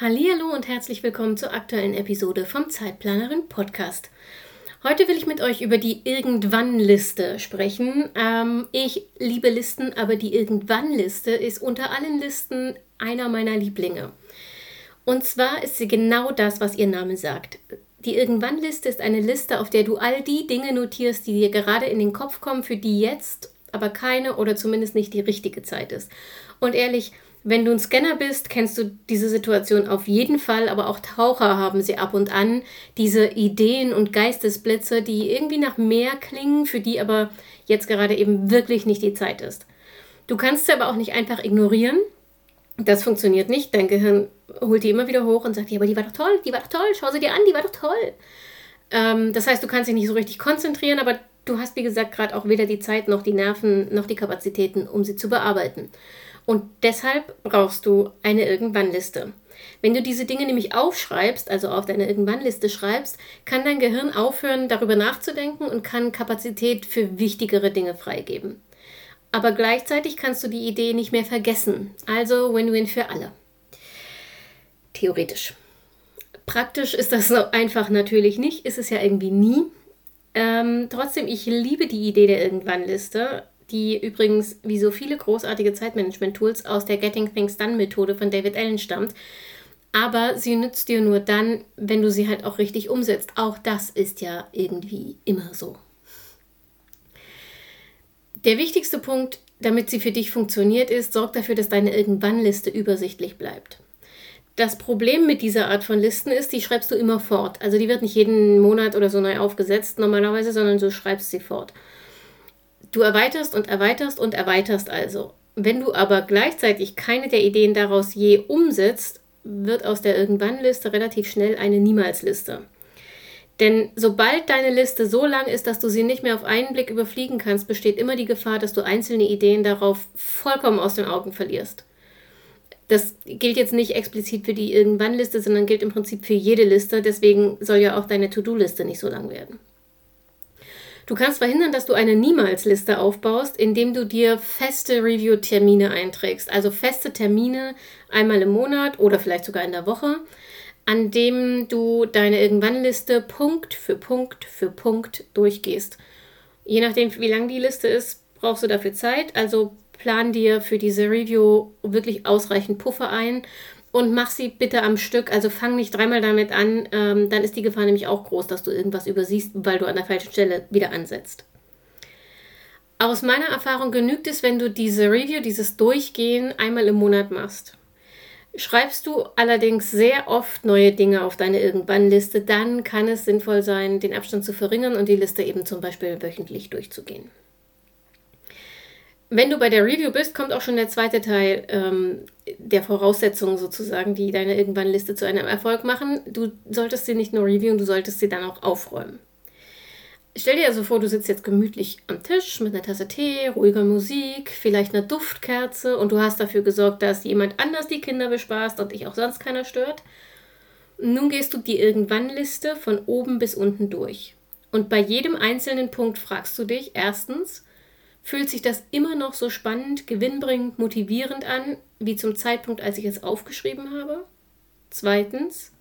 Hallo und herzlich willkommen zur aktuellen Episode vom Zeitplanerin Podcast. Heute will ich mit euch über die Irgendwann-Liste sprechen. Ähm, ich liebe Listen, aber die Irgendwann-Liste ist unter allen Listen einer meiner Lieblinge. Und zwar ist sie genau das, was ihr Name sagt. Die Irgendwann-Liste ist eine Liste, auf der du all die Dinge notierst, die dir gerade in den Kopf kommen, für die jetzt aber keine oder zumindest nicht die richtige Zeit ist. Und ehrlich, wenn du ein Scanner bist, kennst du diese Situation auf jeden Fall, aber auch Taucher haben sie ab und an diese Ideen und Geistesblitze, die irgendwie nach mehr klingen, für die aber jetzt gerade eben wirklich nicht die Zeit ist. Du kannst sie aber auch nicht einfach ignorieren. Das funktioniert nicht. Dein Gehirn holt die immer wieder hoch und sagt, ja, aber die war doch toll, die war doch toll, schau sie dir an, die war doch toll. Ähm, das heißt, du kannst dich nicht so richtig konzentrieren, aber du hast, wie gesagt, gerade auch weder die Zeit noch die Nerven noch die Kapazitäten, um sie zu bearbeiten. Und deshalb brauchst du eine Irgendwann-Liste. Wenn du diese Dinge nämlich aufschreibst, also auf deine Irgendwann-Liste schreibst, kann dein Gehirn aufhören, darüber nachzudenken und kann Kapazität für wichtigere Dinge freigeben. Aber gleichzeitig kannst du die Idee nicht mehr vergessen. Also Win-Win für alle. Theoretisch. Praktisch ist das so einfach natürlich nicht, ist es ja irgendwie nie. Ähm, trotzdem, ich liebe die Idee der Irgendwann-Liste die übrigens wie so viele großartige Zeitmanagement-Tools aus der Getting Things Done-Methode von David Allen stammt. Aber sie nützt dir nur dann, wenn du sie halt auch richtig umsetzt. Auch das ist ja irgendwie immer so. Der wichtigste Punkt, damit sie für dich funktioniert, ist, sorg dafür, dass deine Irgendwann-Liste übersichtlich bleibt. Das Problem mit dieser Art von Listen ist, die schreibst du immer fort. Also die wird nicht jeden Monat oder so neu aufgesetzt normalerweise, sondern du schreibst sie fort. Du erweiterst und erweiterst und erweiterst also. Wenn du aber gleichzeitig keine der Ideen daraus je umsetzt, wird aus der Irgendwann-Liste relativ schnell eine Niemals-Liste. Denn sobald deine Liste so lang ist, dass du sie nicht mehr auf einen Blick überfliegen kannst, besteht immer die Gefahr, dass du einzelne Ideen darauf vollkommen aus den Augen verlierst. Das gilt jetzt nicht explizit für die Irgendwann-Liste, sondern gilt im Prinzip für jede Liste. Deswegen soll ja auch deine To-Do-Liste nicht so lang werden. Du kannst verhindern, dass du eine Niemals-Liste aufbaust, indem du dir feste Review-Termine einträgst. Also feste Termine einmal im Monat oder vielleicht sogar in der Woche, an dem du deine Irgendwann-Liste Punkt für Punkt für Punkt durchgehst. Je nachdem, wie lang die Liste ist, brauchst du dafür Zeit. Also plan dir für diese Review wirklich ausreichend Puffer ein und mach sie bitte am Stück. Also fang nicht dreimal damit an, ähm, dann ist die Gefahr nämlich auch groß, dass du irgendwas übersiehst, weil du an der falschen Stelle wieder ansetzt. Aus meiner Erfahrung genügt es, wenn du diese Review, dieses Durchgehen einmal im Monat machst. Schreibst du allerdings sehr oft neue Dinge auf deine Irgendwann-Liste, dann kann es sinnvoll sein, den Abstand zu verringern und die Liste eben zum Beispiel wöchentlich durchzugehen. Wenn du bei der Review bist, kommt auch schon der zweite Teil ähm, der Voraussetzungen sozusagen, die deine Irgendwann-Liste zu einem Erfolg machen. Du solltest sie nicht nur reviewen, du solltest sie dann auch aufräumen. Stell dir also vor, du sitzt jetzt gemütlich am Tisch mit einer Tasse Tee, ruhiger Musik, vielleicht einer Duftkerze und du hast dafür gesorgt, dass jemand anders die Kinder bespaßt und dich auch sonst keiner stört. Nun gehst du die Irgendwann-Liste von oben bis unten durch. Und bei jedem einzelnen Punkt fragst du dich erstens, Fühlt sich das immer noch so spannend, gewinnbringend, motivierend an, wie zum Zeitpunkt, als ich es aufgeschrieben habe? Zweitens,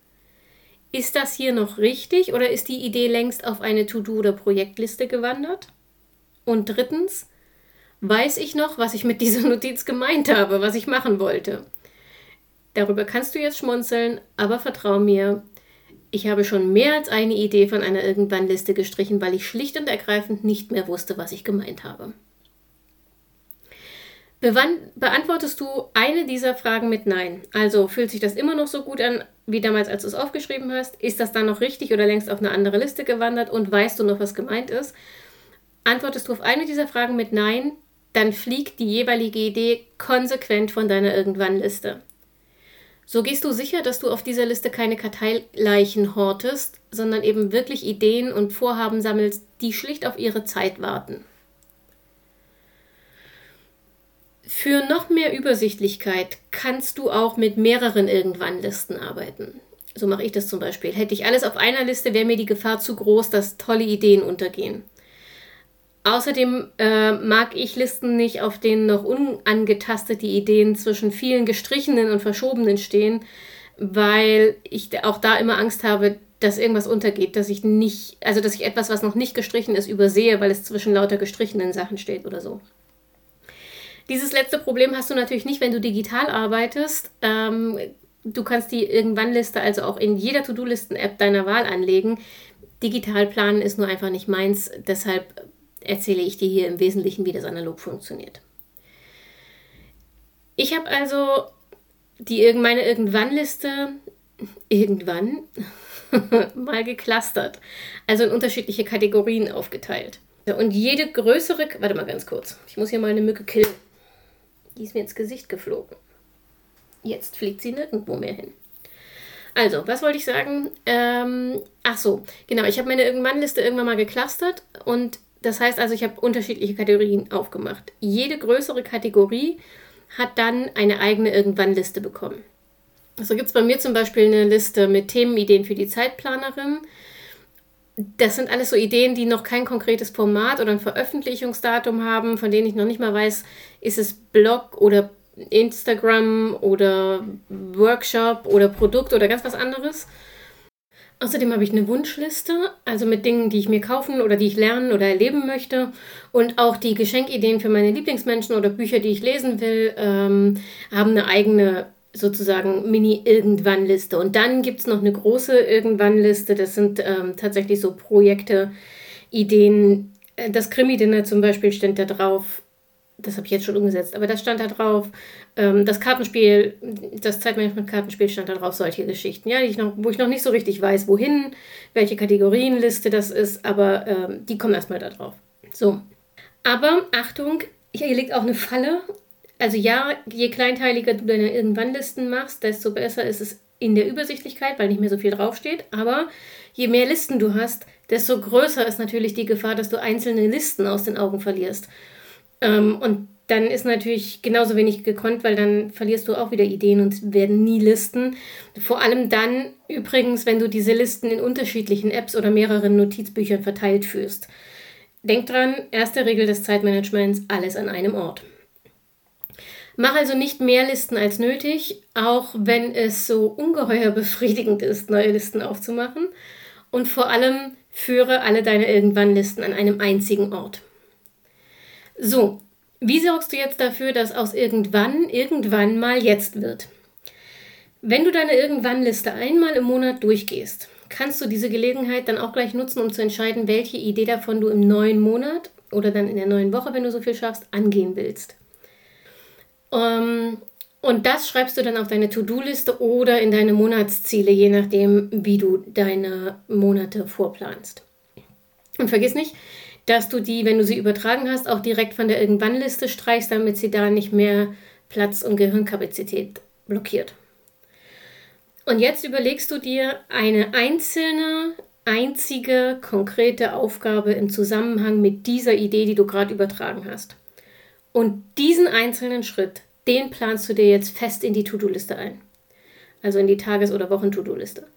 ist das hier noch richtig oder ist die Idee längst auf eine To-Do- oder Projektliste gewandert? Und drittens, weiß ich noch, was ich mit dieser Notiz gemeint habe, was ich machen wollte? Darüber kannst du jetzt schmunzeln, aber vertrau mir, ich habe schon mehr als eine Idee von einer Irgendwann-Liste gestrichen, weil ich schlicht und ergreifend nicht mehr wusste, was ich gemeint habe. Beantwortest du eine dieser Fragen mit Nein? Also fühlt sich das immer noch so gut an wie damals, als du es aufgeschrieben hast? Ist das dann noch richtig oder längst auf eine andere Liste gewandert und weißt du noch, was gemeint ist? Antwortest du auf eine dieser Fragen mit Nein, dann fliegt die jeweilige Idee konsequent von deiner Irgendwann-Liste. So gehst du sicher, dass du auf dieser Liste keine Karteileichen hortest, sondern eben wirklich Ideen und Vorhaben sammelst, die schlicht auf ihre Zeit warten. Für noch mehr Übersichtlichkeit kannst du auch mit mehreren Irgendwann-Listen arbeiten. So mache ich das zum Beispiel. Hätte ich alles auf einer Liste, wäre mir die Gefahr zu groß, dass tolle Ideen untergehen. Außerdem äh, mag ich Listen nicht, auf denen noch unangetastete Ideen zwischen vielen gestrichenen und verschobenen stehen, weil ich auch da immer Angst habe, dass irgendwas untergeht, dass ich nicht, also dass ich etwas, was noch nicht gestrichen ist, übersehe, weil es zwischen lauter gestrichenen Sachen steht oder so. Dieses letzte Problem hast du natürlich nicht, wenn du digital arbeitest. Ähm, du kannst die Irgendwann-Liste also auch in jeder To-Do-Listen-App deiner Wahl anlegen. Digital planen ist nur einfach nicht meins, deshalb erzähle ich dir hier im Wesentlichen, wie das analog funktioniert. Ich habe also die, meine Irgendwann-Liste irgendwann mal geclustert, also in unterschiedliche Kategorien aufgeteilt. Und jede größere, warte mal ganz kurz, ich muss hier mal eine Mücke killen. Die ist mir ins Gesicht geflogen. Jetzt fliegt sie nirgendwo mehr hin. Also, was wollte ich sagen? Ähm, ach so, genau, ich habe meine Irgendwann-Liste irgendwann mal geclustert und das heißt also, ich habe unterschiedliche Kategorien aufgemacht. Jede größere Kategorie hat dann eine eigene Irgendwann-Liste bekommen. So gibt es bei mir zum Beispiel eine Liste mit Themenideen für die Zeitplanerin. Das sind alles so Ideen, die noch kein konkretes Format oder ein Veröffentlichungsdatum haben, von denen ich noch nicht mal weiß, ist es Blog oder Instagram oder Workshop oder Produkt oder ganz was anderes. Außerdem habe ich eine Wunschliste, also mit Dingen, die ich mir kaufen oder die ich lernen oder erleben möchte. Und auch die Geschenkideen für meine Lieblingsmenschen oder Bücher, die ich lesen will, ähm, haben eine eigene sozusagen Mini-Irgendwann-Liste. Und dann gibt es noch eine große Irgendwann-Liste. Das sind ähm, tatsächlich so Projekte, Ideen. Äh, das Krimi-Dinner zum Beispiel steht da drauf das habe ich jetzt schon umgesetzt, aber das stand da drauf. Ähm, das Kartenspiel, das Zeitmanagement-Kartenspiel stand da drauf, solche Geschichten, ja, ich noch, wo ich noch nicht so richtig weiß, wohin, welche Kategorienliste das ist, aber ähm, die kommen erstmal da drauf. So. Aber Achtung, hier liegt auch eine Falle. Also ja, je kleinteiliger du deine Irgendwann-Listen machst, desto besser ist es in der Übersichtlichkeit, weil nicht mehr so viel draufsteht. Aber je mehr Listen du hast, desto größer ist natürlich die Gefahr, dass du einzelne Listen aus den Augen verlierst. Ähm, und dann ist natürlich genauso wenig gekonnt, weil dann verlierst du auch wieder Ideen und werden nie Listen. Vor allem dann übrigens, wenn du diese Listen in unterschiedlichen Apps oder mehreren Notizbüchern verteilt führst. Denk dran, erste Regel des Zeitmanagements, alles an einem Ort. Mach also nicht mehr Listen als nötig, auch wenn es so ungeheuer befriedigend ist, neue Listen aufzumachen. Und vor allem führe alle deine Irgendwann-Listen an einem einzigen Ort. So, wie sorgst du jetzt dafür, dass aus irgendwann irgendwann mal jetzt wird? Wenn du deine Irgendwann-Liste einmal im Monat durchgehst, kannst du diese Gelegenheit dann auch gleich nutzen, um zu entscheiden, welche Idee davon du im neuen Monat oder dann in der neuen Woche, wenn du so viel schaffst, angehen willst. Ähm, und das schreibst du dann auf deine To-Do-Liste oder in deine Monatsziele, je nachdem, wie du deine Monate vorplanst. Und vergiss nicht, dass du die, wenn du sie übertragen hast, auch direkt von der Irgendwann-Liste streichst, damit sie da nicht mehr Platz und Gehirnkapazität blockiert. Und jetzt überlegst du dir eine einzelne, einzige, konkrete Aufgabe im Zusammenhang mit dieser Idee, die du gerade übertragen hast. Und diesen einzelnen Schritt, den planst du dir jetzt fest in die To-Do-Liste ein. Also in die Tages- oder Wochen-To-Do-Liste.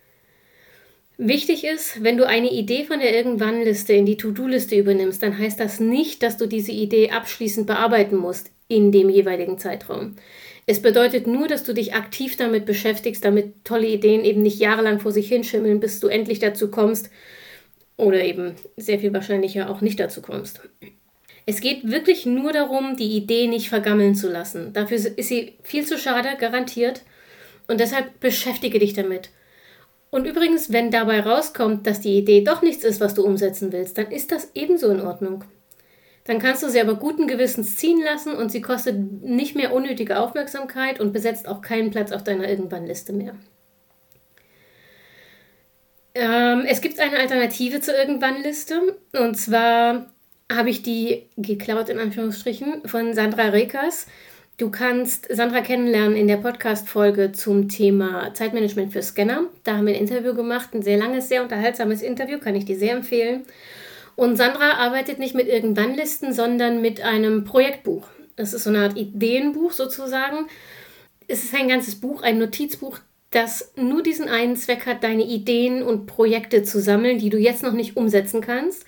Wichtig ist, wenn du eine Idee von der Irgendwann-Liste in die To-Do-Liste übernimmst, dann heißt das nicht, dass du diese Idee abschließend bearbeiten musst in dem jeweiligen Zeitraum. Es bedeutet nur, dass du dich aktiv damit beschäftigst, damit tolle Ideen eben nicht jahrelang vor sich hinschimmeln, bis du endlich dazu kommst oder eben sehr viel wahrscheinlicher auch nicht dazu kommst. Es geht wirklich nur darum, die Idee nicht vergammeln zu lassen. Dafür ist sie viel zu schade, garantiert. Und deshalb beschäftige dich damit. Und übrigens, wenn dabei rauskommt, dass die Idee doch nichts ist, was du umsetzen willst, dann ist das ebenso in Ordnung. Dann kannst du sie aber guten Gewissens ziehen lassen und sie kostet nicht mehr unnötige Aufmerksamkeit und besetzt auch keinen Platz auf deiner Irgendwann-Liste mehr. Ähm, es gibt eine Alternative zur Irgendwann-Liste und zwar habe ich die geklaut in Anführungsstrichen von Sandra Rekas. Du kannst Sandra kennenlernen in der Podcast-Folge zum Thema Zeitmanagement für Scanner. Da haben wir ein Interview gemacht, ein sehr langes, sehr unterhaltsames Interview, kann ich dir sehr empfehlen. Und Sandra arbeitet nicht mit irgendwann Listen, sondern mit einem Projektbuch. Das ist so eine Art Ideenbuch sozusagen. Es ist ein ganzes Buch, ein Notizbuch, das nur diesen einen Zweck hat, deine Ideen und Projekte zu sammeln, die du jetzt noch nicht umsetzen kannst.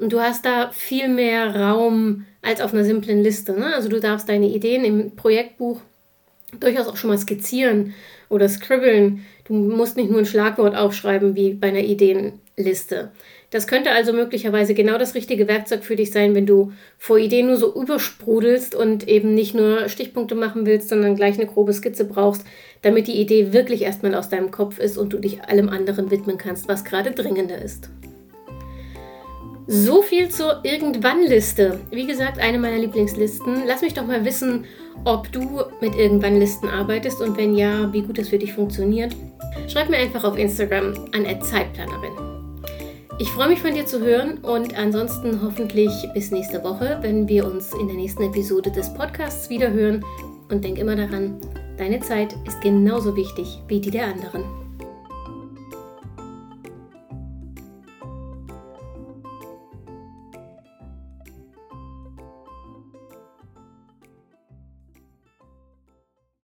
Und du hast da viel mehr Raum als auf einer simplen Liste. Ne? Also du darfst deine Ideen im Projektbuch durchaus auch schon mal skizzieren oder scribbeln. Du musst nicht nur ein Schlagwort aufschreiben wie bei einer Ideenliste. Das könnte also möglicherweise genau das richtige Werkzeug für dich sein, wenn du vor Ideen nur so übersprudelst und eben nicht nur Stichpunkte machen willst, sondern gleich eine grobe Skizze brauchst, damit die Idee wirklich erstmal aus deinem Kopf ist und du dich allem anderen widmen kannst, was gerade dringender ist. So viel zur Irgendwann-Liste. Wie gesagt, eine meiner Lieblingslisten. Lass mich doch mal wissen, ob du mit Irgendwann-Listen arbeitest und wenn ja, wie gut das für dich funktioniert. Schreib mir einfach auf Instagram an Zeitplanerin. Ich freue mich von dir zu hören und ansonsten hoffentlich bis nächste Woche, wenn wir uns in der nächsten Episode des Podcasts wieder hören. Und denk immer daran, deine Zeit ist genauso wichtig wie die der anderen.